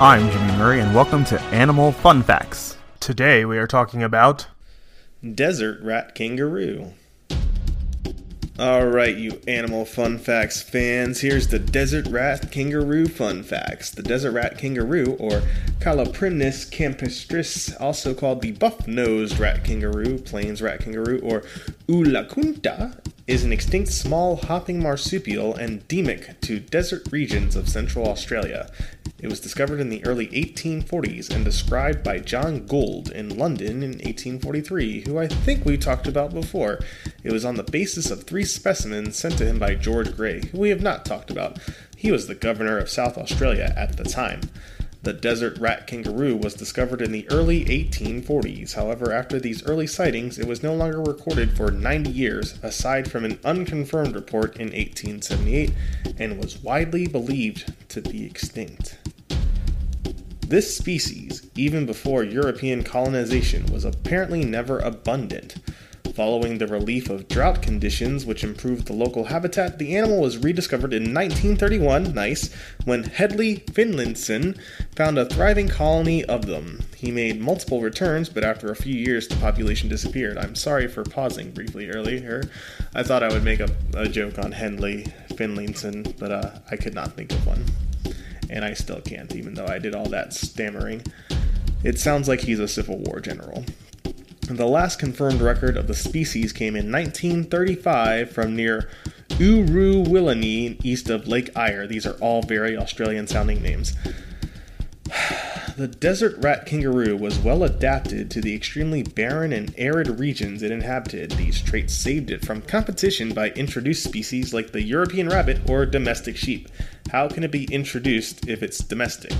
I'm Jimmy Murray, and welcome to Animal Fun Facts. Today we are talking about Desert rat kangaroo. Alright, you animal fun facts fans, here's the desert rat kangaroo fun facts. The desert rat kangaroo, or Caloprimnus campestris, also called the buff nosed rat kangaroo, plains rat kangaroo, or Oolacunta, is an extinct small hopping marsupial endemic to desert regions of central Australia. It was discovered in the early 1840s and described by John Gould in London in 1843, who I think we talked about before. It was on the basis of three specimens sent to him by George Grey, who we have not talked about. He was the governor of South Australia at the time. The desert rat kangaroo was discovered in the early 1840s. However, after these early sightings, it was no longer recorded for 90 years, aside from an unconfirmed report in 1878, and was widely believed to be extinct. This species, even before European colonization, was apparently never abundant. Following the relief of drought conditions, which improved the local habitat, the animal was rediscovered in 1931, nice, when Hedley Finlayson found a thriving colony of them. He made multiple returns, but after a few years, the population disappeared. I'm sorry for pausing briefly earlier. I thought I would make a, a joke on Hedley Finlayson, but uh, I could not think of one. And I still can't, even though I did all that stammering. It sounds like he's a Civil War general. The last confirmed record of the species came in 1935 from near Ooroowillanie, east of Lake Eyre. These are all very Australian sounding names. The desert rat kangaroo was well adapted to the extremely barren and arid regions it inhabited. These traits saved it from competition by introduced species like the European rabbit or domestic sheep. How can it be introduced if it's domestic?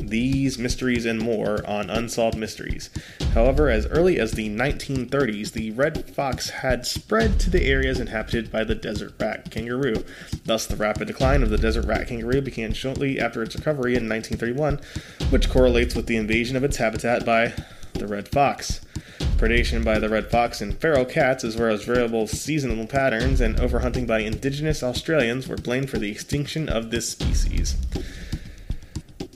These mysteries and more on Unsolved Mysteries. However, as early as the 1930s, the red fox had spread to the areas inhabited by the desert rat kangaroo. Thus, the rapid decline of the desert rat kangaroo began shortly after its recovery in 1931, which correlates with the invasion of its habitat by the red fox. Predation by the red fox and feral cats, as well as variable seasonal patterns and overhunting by indigenous Australians, were blamed for the extinction of this species.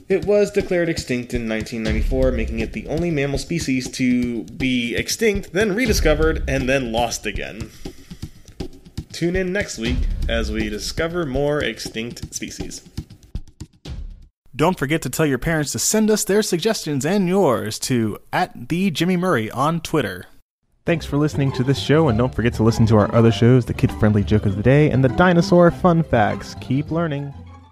It was declared extinct in 1994, making it the only mammal species to be extinct, then rediscovered, and then lost again. Tune in next week as we discover more extinct species. Don't forget to tell your parents to send us their suggestions and yours to at the Jimmy Murray on Twitter. Thanks for listening to this show, and don't forget to listen to our other shows, the Kid Friendly Joke of the Day and the Dinosaur Fun Facts. Keep learning.